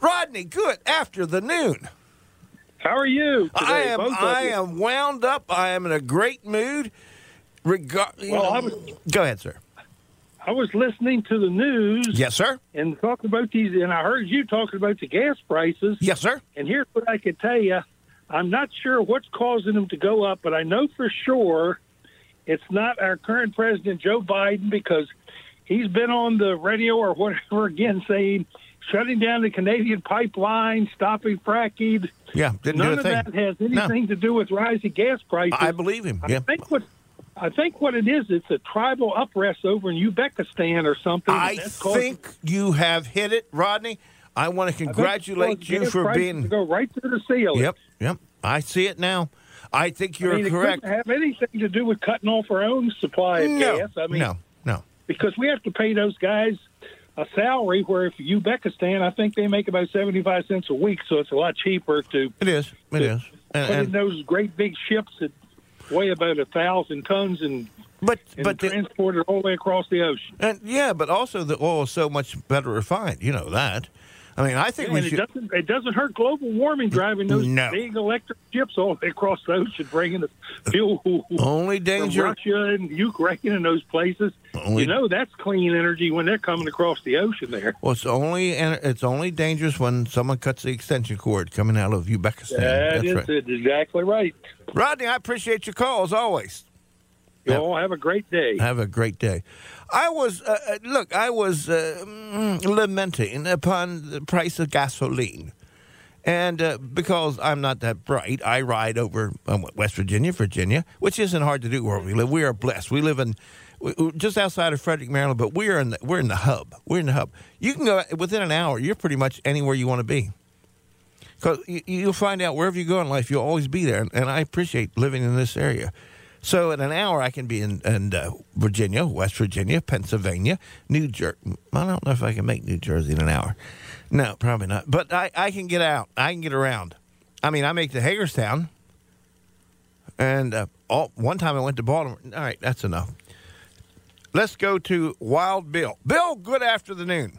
Rodney, good after the noon. How are you? Today, I am I you? am wound up. I am in a great mood. Regard. Well, I was- Go ahead, sir. I was listening to the news Yes, sir. and talking about these, and I heard you talking about the gas prices. Yes, sir. And here's what I could tell you: I'm not sure what's causing them to go up, but I know for sure it's not our current president Joe Biden because he's been on the radio or whatever again saying shutting down the Canadian pipeline, stopping fracking. Yeah, didn't None do a of thing. that has anything to do with rising gas prices. I believe him. I think what I think what it is, it's a tribal unrest over in Uzbekistan or something. I think you have hit it, Rodney. I want to I congratulate you for being. to go right through the ceiling. Yep, yep. I see it now. I think you're mean, it correct. have anything to do with cutting off our own supply of No, gas. I mean, no, no. because we have to pay those guys a salary. Where if Uzbekistan, I think they make about seventy-five cents a week, so it's a lot cheaper to It is. It is. And, put in those great big ships that weigh about a thousand tons and, but and but the, transport it all the way across the ocean. and yeah, but also the oil is so much better refined. You know that. I mean, I think we and it doesn't it doesn't hurt global warming driving those No. big electric ships all across the ocean, bringing the fuel Only from danger. Russia and Ukraine and those places. Only- you know that's clean energy when they're coming across the ocean there. Well, it's only it's only dangerous when someone cuts the extension cord coming out of Uzbekistan. That That's is right. it, exactly right. Rodney, I appreciate your call as always. You Yeah. all have a great day. Have a great day. I was uh, uh, look. I was uh, mm, lamenting upon the price of gasoline, and uh, because I'm not that bright, I ride over um, West Virginia, Virginia, which isn't hard to do where we live. We are blessed. We live in we- just outside of Frederick, Maryland, but we are in the, we're in the hub. We're in the hub. You can go within an hour. You're pretty much anywhere you want to be. Because you, you'll find out wherever you go in life, you'll always be there. And, and I appreciate living in this area. So in an hour, I can be in, in uh, Virginia, West Virginia, Pennsylvania, New Jersey. I don't know if I can make New Jersey in an hour. No, probably not. But I, I can get out. I can get around. I mean, I make the Hagerstown. And uh, all, one time I went to Baltimore. All right, that's enough. Let's go to Wild Bill. Bill, good afternoon.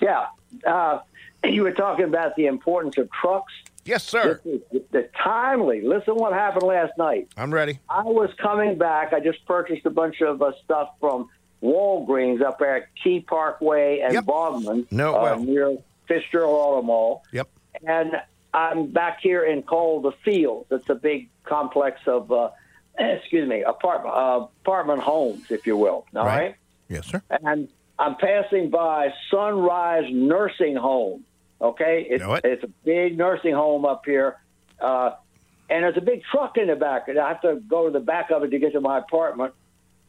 Yeah. Uh, you were talking about the importance of trucks. Yes, sir. The timely. Listen what happened last night. I'm ready. I was coming back. I just purchased a bunch of uh, stuff from Walgreens up there at Key Parkway and Yep. Bogman No, uh, well. near Fitzgerald Auto Mall. Yep. And I'm back here in called the Fields. It's a big complex of, uh, excuse me, apartment uh, apartment homes, if you will. All Right. right Yes, sir. and I'm passing by Sunrise Nursing Home. Okay, it's, Know it. it's a big nursing home up here, uh, and there's a big truck in the back. And I have to go to the back of it to get to my apartment,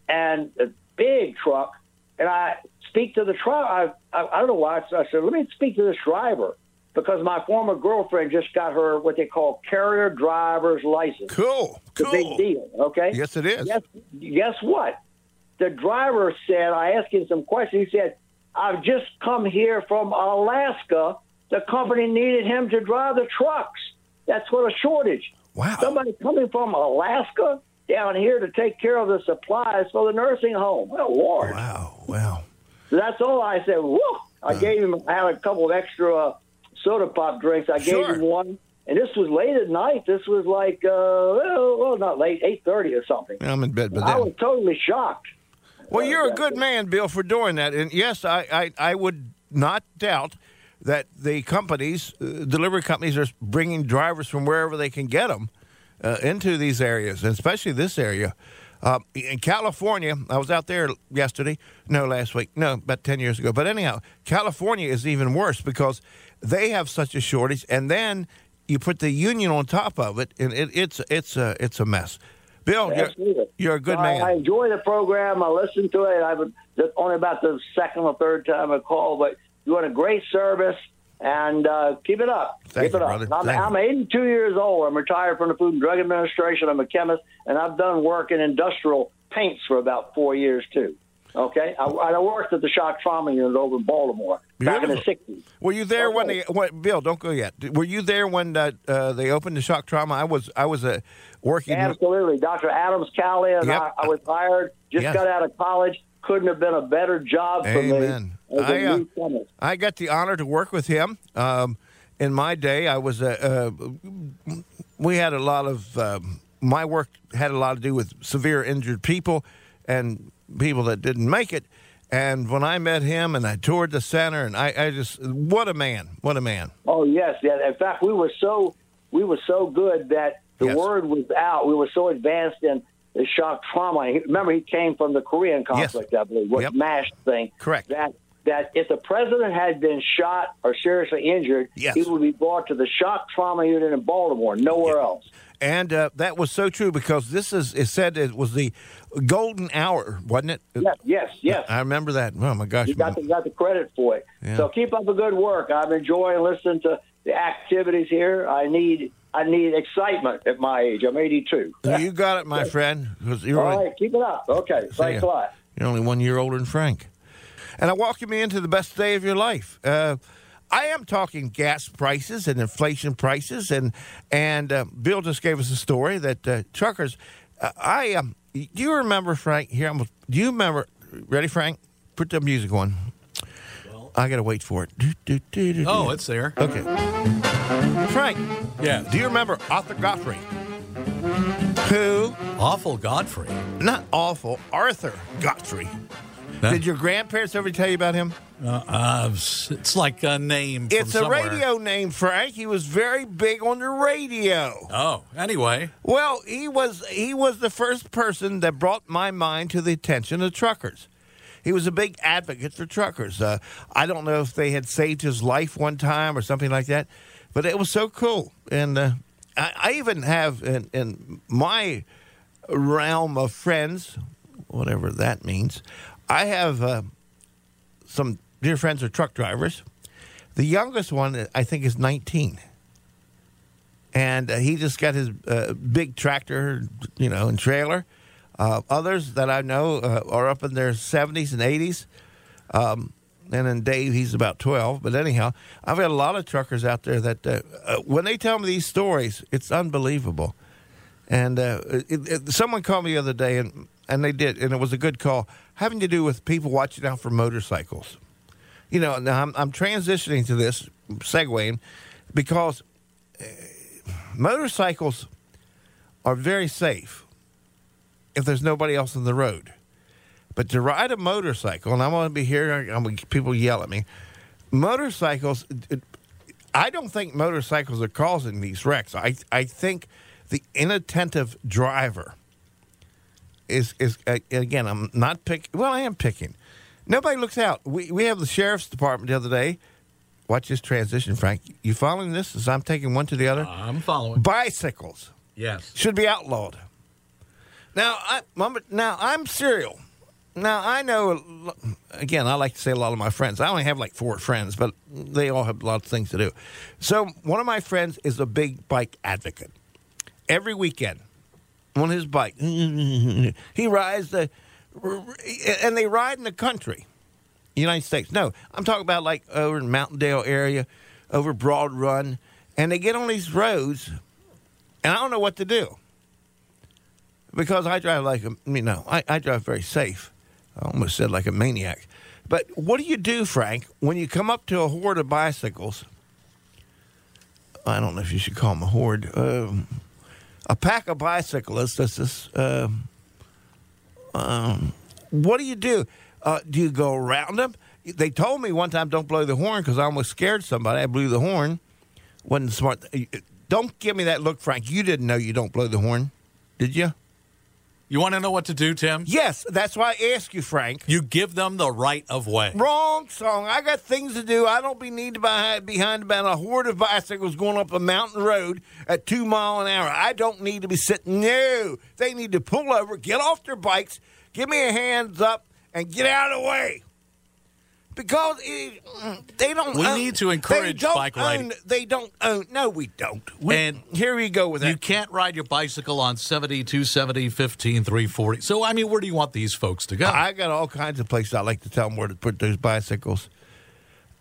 and a big truck. And I speak to the truck. I, I I don't know why. I said, let me speak to this driver because my former girlfriend just got her what they call carrier driver's license. Cool. It's a Cool. big deal. Okay. Yes, it is. Guess, guess what? The driver said, I asked him some questions. He said, I've just come here from Alaska. The company needed him to drive the trucks. That's what a shortage. Wow. Somebody coming from Alaska down here to take care of the supplies for the nursing home. Oh, Lord. Wow. Wow. So that's all I said. Woo! I gave him, I had a couple of extra uh, soda pop drinks. I gave him one. And this was late at night. This was like, uh, well, well, not late, 8.30 or something. I'm in bed by I was totally shocked. Well, you're a good man, Bill, for doing that. And yes, I, I, I would not doubt that the companies, uh, delivery companies, are bringing drivers from wherever they can get them uh, into these areas, and especially this area. Uh, in California, I was out there yesterday. No, last week. No, about 10 years ago. But anyhow, California is even worse because they have such a shortage. And then you put the union on top of it, and it, it's, it's, a, it's a mess. Bill, you're, you're a good I, man. I enjoy the program. I listen to it. I would that's only about the second or third time I call, but doing a great service and uh, keep it up. Thank keep you, up. brother. I'm, Thank I'm 82 years old. I'm retired from the Food and Drug Administration. I'm a chemist, and I've done work in industrial paints for about four years too. Okay, I, I worked at the shock trauma unit over in Baltimore back in the '60s. Were you there when Okay. they? When, Bill, don't go yet. Were you there when uh, uh, they opened the shock trauma? I was. I was uh, working. Absolutely. Dr. Adams Cowley and Yep. I, I was hired, just Yes. got out of college, couldn't have been a better job for Amen. me I, uh. I got the honor to work with him. Um, in my day, I was a. Uh, we had a lot of um, my work had a lot to do with severe injured people and people that didn't make it. And when I met him and I toured the center, and I, I just what a man, what a man. Oh yes, yeah. In fact, we were so we were so good that the Yes. word was out. We were so advanced in the shock trauma. Remember, he came from the Korean conflict, I believe, what Yep. MASH thing. Correct. That that if the president had been shot or seriously injured, Yes. he would be brought to the shock trauma unit in Baltimore, nowhere else. And uh, that was so true because this is it said it was the golden hour, wasn't it? Yes, yes, yes. I remember that. Oh my gosh. You got the, got the credit for it. Yeah. So keep up the good work. I'm enjoying listening to the activities here. I need I need excitement at my age. I'm 82. you got it, my friend. You're All only, right, keep it up. Okay, thanks a lot. You're only one year older than Frank. And I welcome you into the best day of your life. Uh, I am talking gas prices and inflation prices, and and uh, Bill just gave us a story that uh, truckers. Uh, I um, do you remember Frank? Here, I'm, do you remember? Ready, Frank? Put the music on. I gotta wait for it. Do, do, do, do, Oh, do. it's there. okay. Frank, Yeah. do you remember Arthur Godfrey? Who? Awful Godfrey. Not awful. Arthur Godfrey. Huh? Did your grandparents ever tell you about him? Uh, uh, it's like a name. It's a somewhere. radio name, Frank. He was very big on the radio. Oh, anyway. Well, he was he was the first person that brought my mind to the attention of truckers. He was a big advocate for truckers. Uh, I don't know if they had saved his life one time or something like that, but it was so cool. And uh, I, I even have in, in my realm of friends, whatever that means, I have uh, some dear friends are truck drivers. The youngest one, I think, is 19 and uh, he just got his uh, big tractor, you know, and trailer. Uh, others that I know uh, are up in their 70s and 80s. Um, and then Dave, he's about 12. But anyhow, I've got a lot of truckers out there that uh, uh, when they tell me these stories, it's unbelievable. And uh, it, it, someone called me the other day, and, and they did, and it was a good call, having to do with people watching out for motorcycles. You know, now I'm, I'm transitioning to this, segueing, because motorcycles are very safe if there's nobody else on the road. But to ride a motorcycle, and I'm going to be here, I'm gonna, people yell at me. Motorcycles, it, I don't think motorcycles are causing these wrecks. I I think the inattentive driver is is again. I'm not picking, Well, I am picking. Nobody looks out. We we have the sheriff's department the other day. Watch this transition, Frank. You following this? As I'm taking one to the other. I'm following. Bicycles Yes. should be outlawed. Now, I, now I'm serial. Now I know. Again, I like to say a lot of my friends. I only have like four friends, but they all have a lot of things to do. So one of my friends is a big bike advocate. Every weekend, on his bike, he rides the, and they ride in the country, United States. No, I'm talking about like over in Mountaindale area, over Broad Run, and they get on these roads, and I don't know what to do because I drive like a, you know, I, I drive very safe. I almost said like a maniac. But what do you do, Frank, when you come up to a horde of bicycles? I don't know if you should call them a horde. Um, a pack of bicyclists. That's this. Um, um, what do you do? Uh, do you go around them? They told me one time, don't blow the horn because I almost scared somebody. I blew the horn. wasn't smart. Don't give me that look, Frank. You didn't know you don't blow the horn, did you? You want to know what to do, Tim? Yes, that's why I ask you, Frank. You give them the right of way. Wrong song. I got things to do. I don't be need to be behind about a horde of bicycles going up a mountain road at two mile an hour. I don't need to be sitting. No, they need to pull over, get off their bikes, give me a hands up, and get out of the way. Because it, they don't. We own- need to encourage bike riding. own- They don't own. No, we don't. We- And here we go with that. You can't ride your bicycle on 70, 270, 15, 340. So, I mean, where do you want these folks to go? I got all kinds of places I like to tell them where to put those bicycles.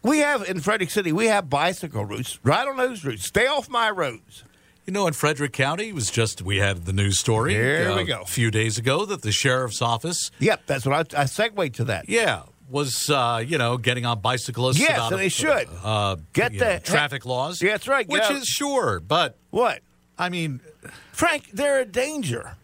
We have in Frederick City, we have bicycle routes. Ride on those routes. Stay off my roads. You know, in Frederick County, it was just we had the news story Here uh, we go. a few days ago that the sheriff's office, Yep, that's what I, I segue to that. yeah, was uh, you know getting on bicyclists. Yes, and they should. uh, Get you the know, heck- traffic laws. Yeah, that's right, Which out- is sure, but What? I mean, Frank, they're a danger.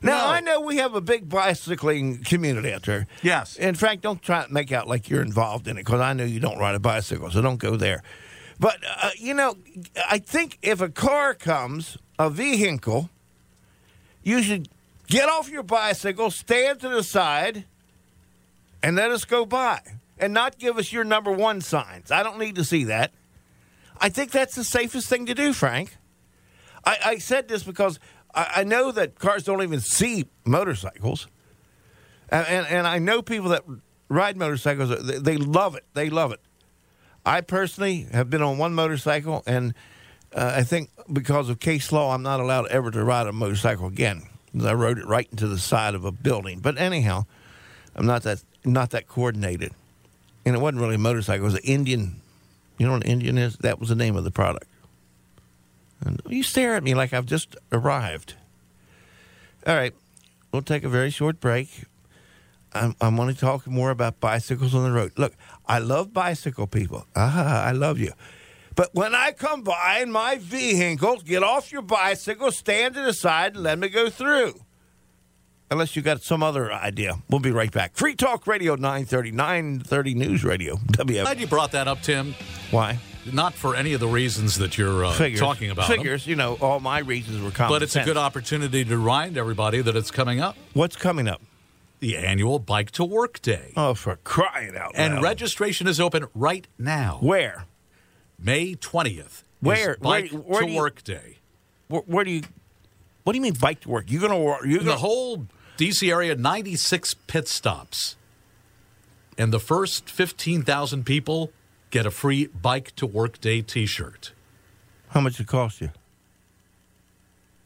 Now, No. I know we have a big bicycling community out there. Yes. And Frank, don't try to make out like you're involved in it because I know you don't ride a bicycle, so don't go there. But, uh, you know, I think if a car comes, a vehicle, you should get off your bicycle, stand to the side, and let us go by and not give us your number one signs. I don't need to see that. I think that's the safest thing to do, Frank. I, I said this because I, I know that cars don't even see motorcycles, and, and and I know people that ride motorcycles. They, they love it. They love it. I personally have been on one motorcycle, and uh, I think because of case law, I'm not allowed ever to ride a motorcycle again. I rode it right into the side of a building. But anyhow, I'm not that not that coordinated, and it wasn't really a motorcycle. It was an Indian. You know what an Indian is? That was the name of the product. And you stare at me like I've just arrived. All right, we'll take a very short break. I'm, going to talk more about bicycles on the road. Look, I love bicycle people. Ah, I love you. But when I come by in my vehicle, get off your bicycle, stand to the side, and let me go through. Unless you got some other idea. We'll be right back. Free Talk Radio 930, 930 News Radio. WF. glad you brought that up, Tim. Why? Not for any of the reasons that you're uh, talking about, them, Figures, you know, all my reasons were common but it's a good opportunity to remind everybody that it's coming up. What's coming up? The annual Bike to Work Day. Oh, for crying out loud. And registration is open right now. Where? May 20th. Where- Bike where- where to you- Work Day. Where, where do you? What do you mean bike to work? You're gonna work? You're gonna the whole D.C. area, 96 pit stops. And the first 15,000 people get a free Bike to Work Day t shirt. How much it cost you?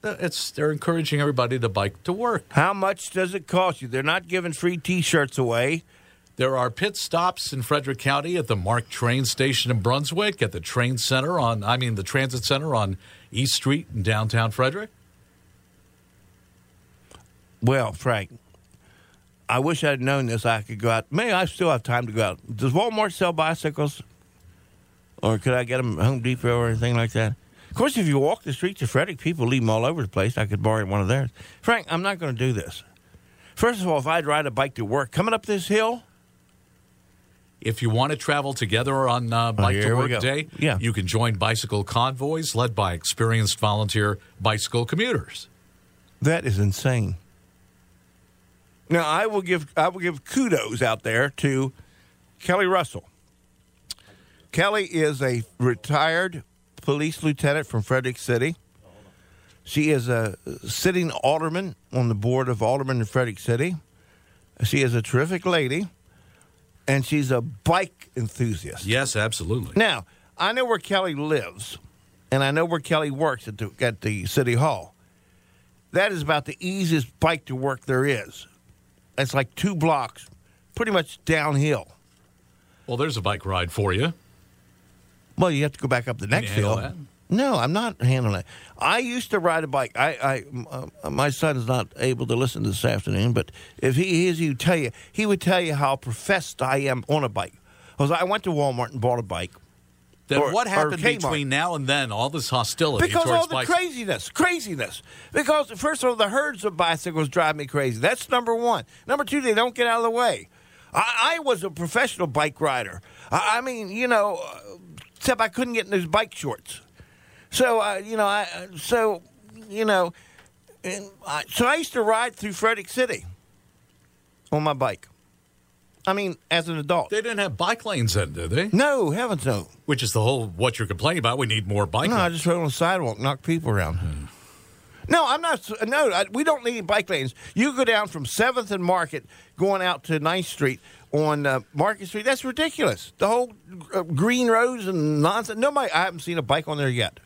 Uh, it's They're encouraging everybody to bike to work. How much does it cost you? They're not giving free T-shirts away. There are pit stops in Frederick County at the MARC train station in Brunswick, at the train center on, I mean, the transit center on East Street in downtown Frederick. Well, Frank, I wish I'd known this. I could go out. Maybe I still have time to go out. Does Walmart sell bicycles, or could I get them at Home Depot or anything like that? Of course, if you walk the streets of Frederick, people leave them all over the place. I could borrow one of theirs. Frank, I'm not going to do this. First of all, if I'd ride a bike to work, coming up this hill, If you want to travel together on uh, Bike here to Work. Day, Yeah. you can join bicycle convoys led by experienced volunteer bicycle commuters. That is insane. Now I will give I will give kudos out there to Kelly Russell. Kelly is a retired police lieutenant from Frederick City. She is a sitting alderman on the board of aldermen in Frederick City. She is a terrific lady, and she's a bike enthusiast. Yes, absolutely. Now, I know where Kelly lives, and I know where Kelly works at the, at the city hall. That is about the easiest bike to work there is. It's like two blocks, pretty much downhill. Well, there's a bike ride for you. Well, you have to go back up the next hill. that? No, I'm not handling it. I used to ride a bike. I, I uh, my son's not able to listen this afternoon, but if he is, he would tell you. He would tell you how professed I am on a bike. Because I went to Walmart and bought a bike. Then Or- what happened between now and then? All this hostility Because all the craziness, craziness. Because first of all, the herds of bicycles drive me crazy. That's number one. Number two, they don't get out of the way. I, I was a professional bike rider. I, I mean, you know, except I couldn't get in those bike shorts. So, uh, you know, I so you know, and I, so I used to ride through Frederick City on my bike. I mean, as an adult. They didn't have bike lanes then, did they? No, heavens no. Which is the whole what you're complaining about. We need more bike No, I just rode on the sidewalk, knock people around. No, I'm not. No, I, we don't need bike lanes. You go down from Seventh and Market, going out to 9th Street on uh, Market Street. That's ridiculous. The whole uh, green roads and nonsense. Nobody. I haven't seen a bike on there yet.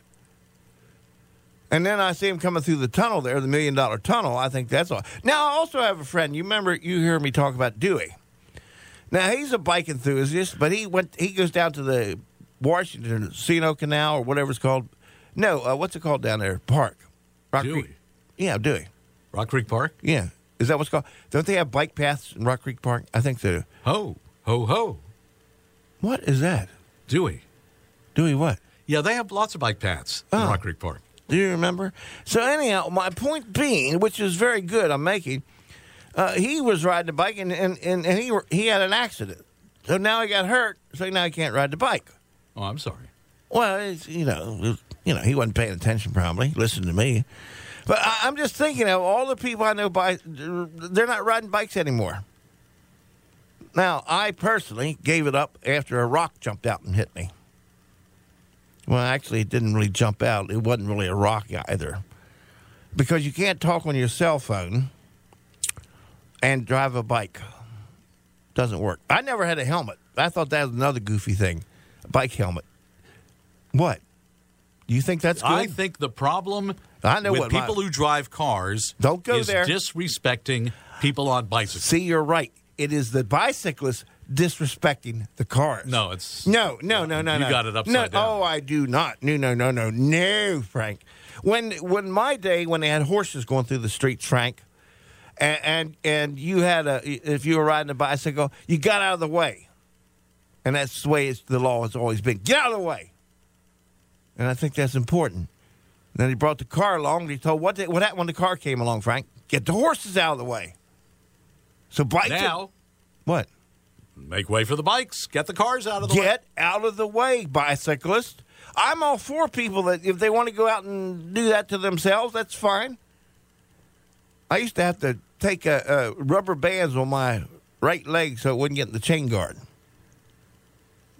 And then I see him coming through the tunnel there, the million dollar tunnel. I think that's all. Now I also have a friend. You remember? You hear me talk about Dewey. Now he's a bike enthusiast, but he went. He goes down to the Washington C&O Canal or whatever it's called, No, uh, what's it called down there? Park. Rock Dewey. Creek. Yeah, Dewey. Rock Creek Park? Yeah. Is that what's called? Don't they have bike paths in Rock Creek Park? I think so. Ho, ho, ho. What is that? Dewey. Dewey what? Yeah, they have lots of bike paths in Oh. Rock Creek Park. Do you remember? So anyhow, my point being, which is very good, I'm making. Uh, he was riding a bike and, and, and, and he he had an accident, so now he got hurt. So now he can't ride the bike. Oh, I'm sorry. Well, it's, you know, was- you know, he wasn't paying attention probably. Listen to me, but I, I'm just thinking of all the people I know. By they're not riding bikes anymore. Now, I personally gave it up after a rock jumped out and hit me. Well, actually, it didn't really jump out. It wasn't really a rock either, because you can't talk on your cell phone and drive a bike. Doesn't work. I never had a helmet. I thought that was another goofy thing, a bike helmet. What? You think that's good? I think the problem I know with what my- people who drive cars Don't go is there. disrespecting people on bicycles. See, you're right. It is the bicyclists disrespecting the cars. No, it's No, no, no, no, You no. got it upside no, down. Oh, I do not. No, no, no, no, no, Frank. When when my day when they had horses going through the streets, Frank, and and, and you had a if you were riding a bicycle, you got out of the way, and that's the way it's, the law has always been. Get out of the way, and I think that's important. then he brought the car along. And he told what did, what happened when the car came along, Frank? Get the horses out of the way. So bikes are- now what? make way for the bikes. Get the cars out of the way. Get out of the way, bicyclist. I'm all for people that if they want to go out and do that to themselves, that's fine. I used to have to take rubber bands on my right leg so it wouldn't get in the chain guard.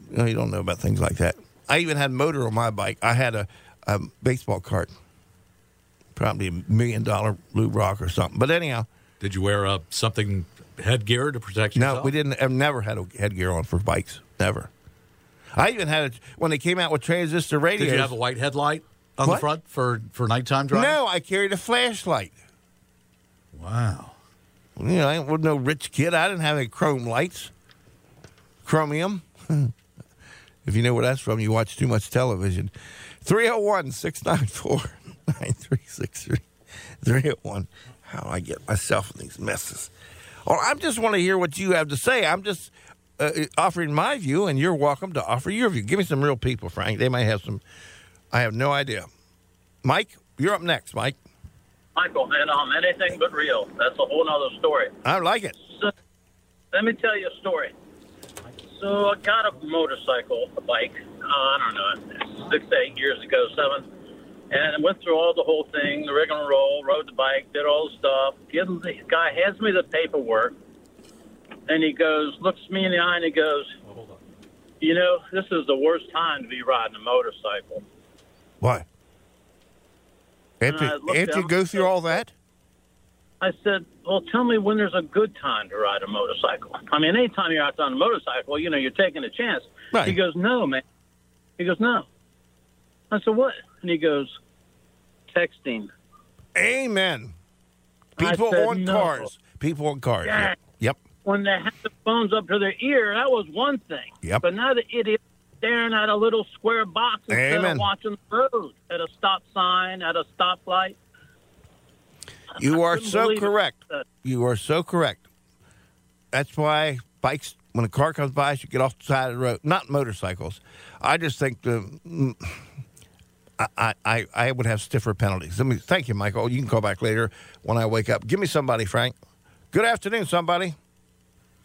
No, you don't know about things like that. I even had motor on my bike. I had a, a baseball cart, probably a million dollar Lou Brock or something. But anyhow, Did you wear uh, something headgear to protect yourself? no, we didn't. I've never had a headgear on for bikes. Never. I even had it when they came out with transistor radios. Did you have a white headlight on What? the front for, for nighttime driving? No, I carried a flashlight. Wow. You know, I was no rich kid. I didn't have any chrome lights. Chromium. if you know where that's from, you watch too much television. 301 694 9363. 301. How do I get myself in these messes? Well, I just want to hear what you have to say. I'm just uh, offering my view, and you're welcome to offer your view. Give me some real people, Frank. They might have some. I have no idea. Mike, you're up next, Mike. Michael, man, I'm anything but real. That's a whole nother story. I like it. So, let me tell you a story. So I got a motorcycle, a bike. Uh, I don't know, six, eight years ago, seven, and I went through all the whole thing, the rigmarole, rode the bike, did all the stuff. Gives the guy hands me the paperwork, and he goes, looks me in the eye, and he goes, "You know, this is the worst time to be riding a motorcycle." Why? After, you go through all that? I said, "Well, tell me when there's a good time to ride a motorcycle. I mean, anytime you're out on a motorcycle, you know, you're taking a chance." Right. He goes, "No, man." He goes, "No." I said, "What?" And he goes, "Texting." Amen. People said on no. cars. People on cars. Yeah. Yep. Yep. When they had the phones up to their ear, that was one thing. Yep. But now the idiot staring at a little square box instead Amen. of watching the road at a stop sign, at a stoplight. You I are so believe it. correct. You are so correct. That's why bikes, when a car comes by, should get off the side of the road. Not motorcycles. I just think the. mm, I, I, I would have stiffer penalties. Let me thank you, Michael. You can call back later when I wake up. Give me somebody, Frank. Good afternoon, somebody.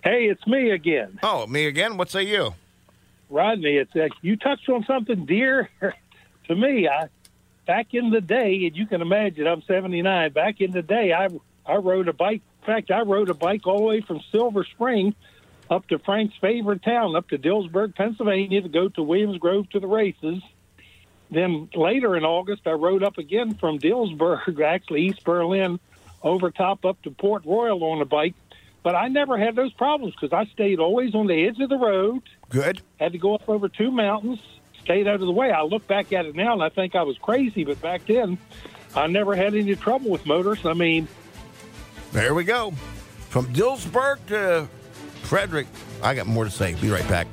Hey, it's me again. Oh, me again. What say you? Rodney, it's uh, you touched on something dear to me. I back in the day, and you can imagine I'm 79. Back in the day, I I rode a bike. In fact, I rode a bike all the way from Silver Spring up to Frank's favorite town, up to Dillsburg, Pennsylvania, to go to Williams Grove to the races. Then later in August, I rode up again from Dillsburg, actually East Berlin, over top up to Port Royal on a bike. But I never had those problems because I stayed always on the edge of the road Good. had to go up over two mountains, stayed out of the way. I look back at it now and I think I was crazy, but back then I never had any trouble with motors. I mean, There we go. From Dillsburg to Frederick, I got more to say. Be right back.